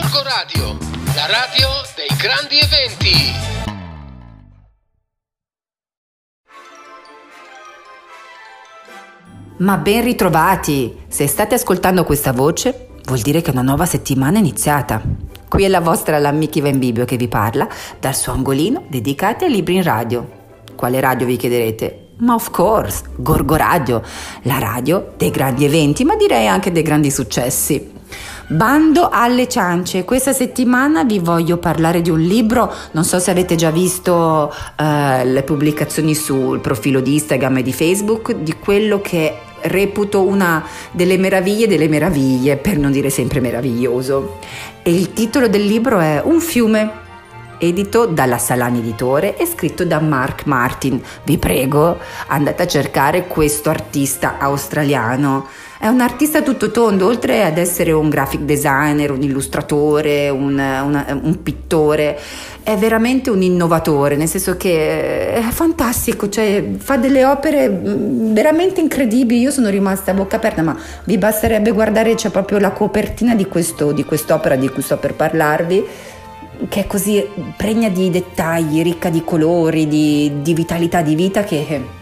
Gorgo Radio, la radio dei grandi eventi. Ma ben ritrovati! Se state ascoltando questa voce, vuol dire che una nuova settimana è iniziata. Qui è la vostra Lammichi Vembibio che vi parla dal suo angolino dedicato ai libri in radio. Quale radio vi chiederete? Ma of course, Gorgo Radio, la radio dei grandi eventi, ma direi anche dei grandi successi. Bando alle ciance, questa settimana vi voglio parlare di un libro, non so se avete già visto eh, le pubblicazioni sul profilo di Instagram e di Facebook, di quello che reputo una delle meraviglie delle meraviglie, per non dire sempre meraviglioso. E il titolo del libro è Un fiume edito dalla Salani Editore e scritto da Mark Martin. Vi prego, andate a cercare questo artista australiano. È un artista tutto tondo, oltre ad essere un graphic designer, un illustratore, un, una, un pittore, è veramente un innovatore, nel senso che è fantastico, cioè fa delle opere mm, veramente incredibili. Io sono rimasta a bocca aperta, ma vi basterebbe guardare, c'è proprio la copertina di, questo, di quest'opera di cui sto per parlarvi che è così pregna di dettagli, ricca di colori, di, di vitalità di vita che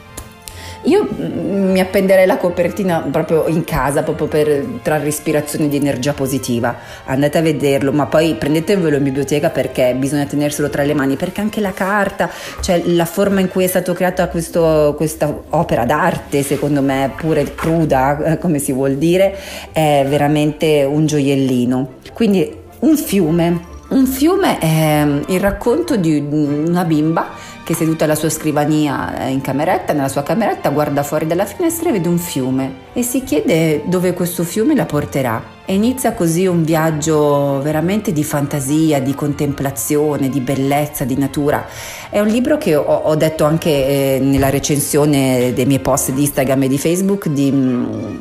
io mi appenderei la copertina proprio in casa, proprio per trarre ispirazione di energia positiva. Andate a vederlo, ma poi prendetevelo in biblioteca perché bisogna tenerselo tra le mani, perché anche la carta, cioè la forma in cui è stata creata questo, questa opera d'arte, secondo me pure cruda, eh, come si vuol dire, è veramente un gioiellino. Quindi un fiume un fiume è il racconto di una bimba che seduta alla sua scrivania eh, in cameretta, nella sua cameretta, guarda fuori dalla finestra e vede un fiume e si chiede dove questo fiume la porterà. E inizia così un viaggio veramente di fantasia, di contemplazione, di bellezza, di natura. È un libro che ho, ho detto anche eh, nella recensione dei miei post di Instagram e di Facebook di... Mm,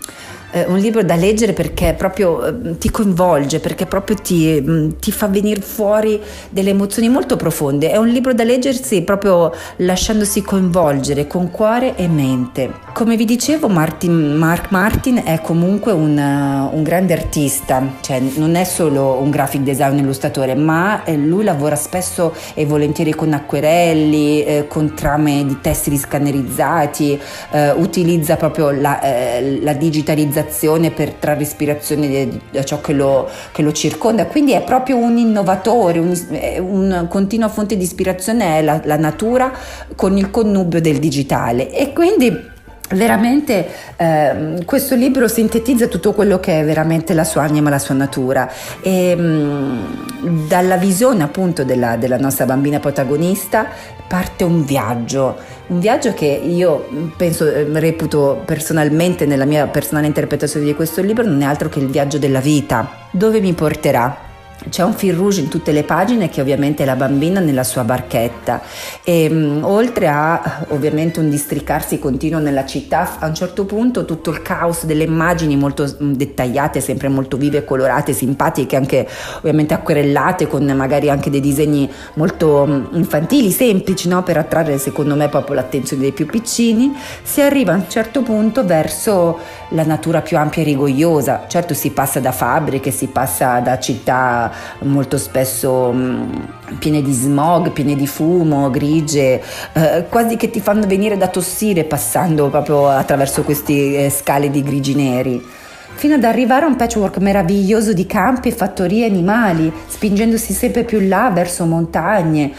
eh, un libro da leggere perché proprio eh, ti coinvolge, perché proprio ti, mm, ti, fa venire fuori delle emozioni molto profonde. È un libro da leggersi proprio lasciandosi coinvolgere con cuore e mente. Come vi dicevo, Martin, Mark Martin è comunque un, uh, un, grande artista, cioè non è solo un graphic design illustratore, ma eh, lui lavora spesso e volentieri con acquerelli, eh, con trame di testi scannerizzati, eh, utilizza proprio la, eh, la digitalizzazione per trarre ispirazione da ciò che lo, che lo, circonda, quindi è proprio un innovatore, un, una continua fonte di ispirazione è la, la natura con il connubio del digitale. E quindi Veramente eh, questo libro sintetizza tutto quello che è veramente la sua anima, la sua natura. E mh, dalla visione appunto della, della nostra bambina protagonista parte un viaggio, un viaggio che io penso, eh, reputo personalmente nella mia personale interpretazione di questo libro non è altro che il viaggio della vita, dove mi porterà c'è un fil rouge in tutte le pagine che ovviamente è la bambina nella sua barchetta e um, oltre a ovviamente un districarsi continuo nella città, a un certo punto tutto il caos delle immagini molto mm, dettagliate, sempre molto vive, colorate, simpatiche, anche ovviamente acquerellate con magari anche dei disegni molto um, infantili, semplici, no? per attrarre secondo me proprio l'attenzione dei più piccini, si arriva a un certo punto verso la natura più ampia e rigogliosa. Certo si passa da fabbriche, si passa da città molto spesso mm, piene di smog, piene di fumo, grigie, eh, quasi che ti fanno venire da tossire passando proprio attraverso queste eh, scale di grigi neri. Fino ad arrivare a un patchwork meraviglioso di campi, fattorie animali, spingendosi sempre più là verso montagne,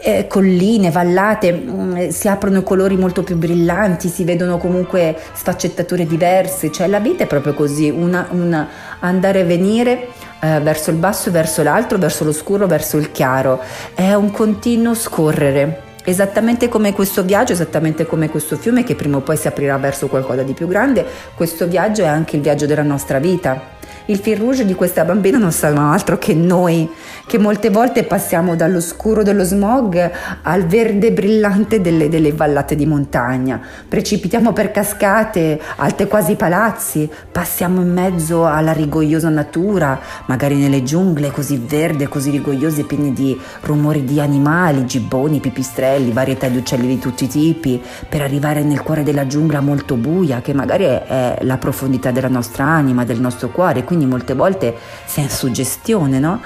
eh, colline, vallate, mh, mm, si aprono colori molto più brillanti, si vedono comunque sfaccettature diverse, cioè la vita è proprio così, una andare e venire eh, verso il basso, verso l'altro, verso l'oscuro, verso il chiaro. È un continuo scorrere. Esattamente come questo viaggio, esattamente come questo fiume che prima o poi si aprirà verso qualcosa di più grande, questo viaggio è anche il viaggio della nostra vita. Il fil rouge di questa bambina non sono altro che noi, che molte volte passiamo dall'oscuro dello smog al verde brillante delle, delle vallate di montagna, precipitiamo per cascate, alte quasi palazzi, passiamo in mezzo alla rigogliosa natura, magari nelle giungle così verde, così rigogliose, piene di rumori di animali, gibboni, pipistrelli, varietà di uccelli di tutti i tipi, per arrivare nel cuore della giungla molto buia, che magari è, è la profondità della nostra anima, del nostro cuore quindi molte volte si è in suggestione, no?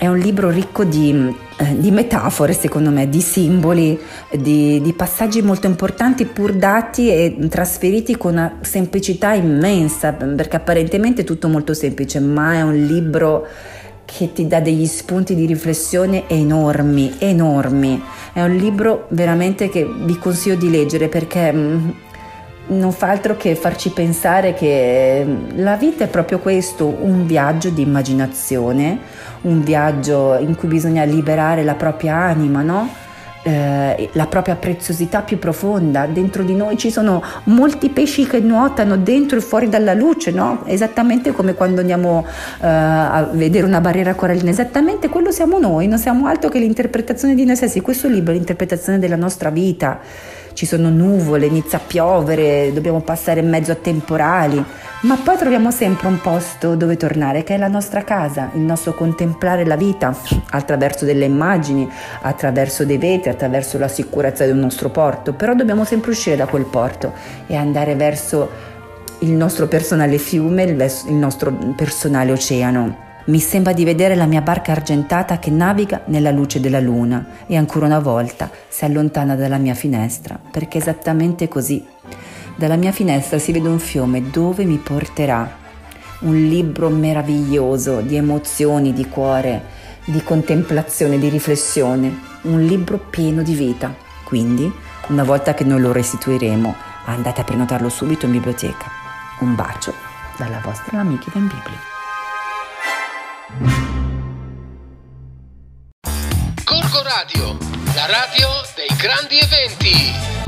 è un libro ricco di, eh, di metafore, secondo me, di simboli, di, di, passaggi molto importanti pur dati e trasferiti con una semplicità immensa, perché apparentemente è tutto molto semplice, ma è un libro che ti dà degli spunti di riflessione enormi, enormi. È un libro veramente che vi consiglio di leggere perché mm, non fa altro che farci pensare che la vita è proprio questo, un viaggio di immaginazione, un viaggio in cui bisogna liberare la propria anima, no? Eh, la propria preziosità più profonda. Dentro di noi ci sono molti pesci che nuotano dentro e fuori dalla luce, no? Esattamente come quando andiamo eh, a vedere una barriera corallina, esattamente quello siamo noi, non siamo altro che l'interpretazione di noi stessi. Questo libro è l'interpretazione della nostra vita ci sono nuvole, inizia a piovere, dobbiamo passare in mezzo a temporali, ma poi troviamo sempre un posto dove tornare, che è la nostra casa, il nostro contemplare la vita attraverso delle immagini, attraverso dei vetri, attraverso la sicurezza del nostro porto, però dobbiamo sempre uscire da quel porto e andare verso il nostro personale fiume, il nostro personale oceano. Mi sembra di vedere la mia barca argentata che naviga nella luce della luna e ancora una volta si allontana dalla mia finestra, perché è esattamente così. Dalla mia finestra si vede un fiume dove mi porterà. Un libro meraviglioso di emozioni, di cuore, di contemplazione, di riflessione. Un libro pieno di vita. Quindi, una volta che noi lo restituiremo, andate a prenotarlo subito in biblioteca. Un bacio dalla vostra amica in Bibbia. Radio, la radio dei grandi eventi.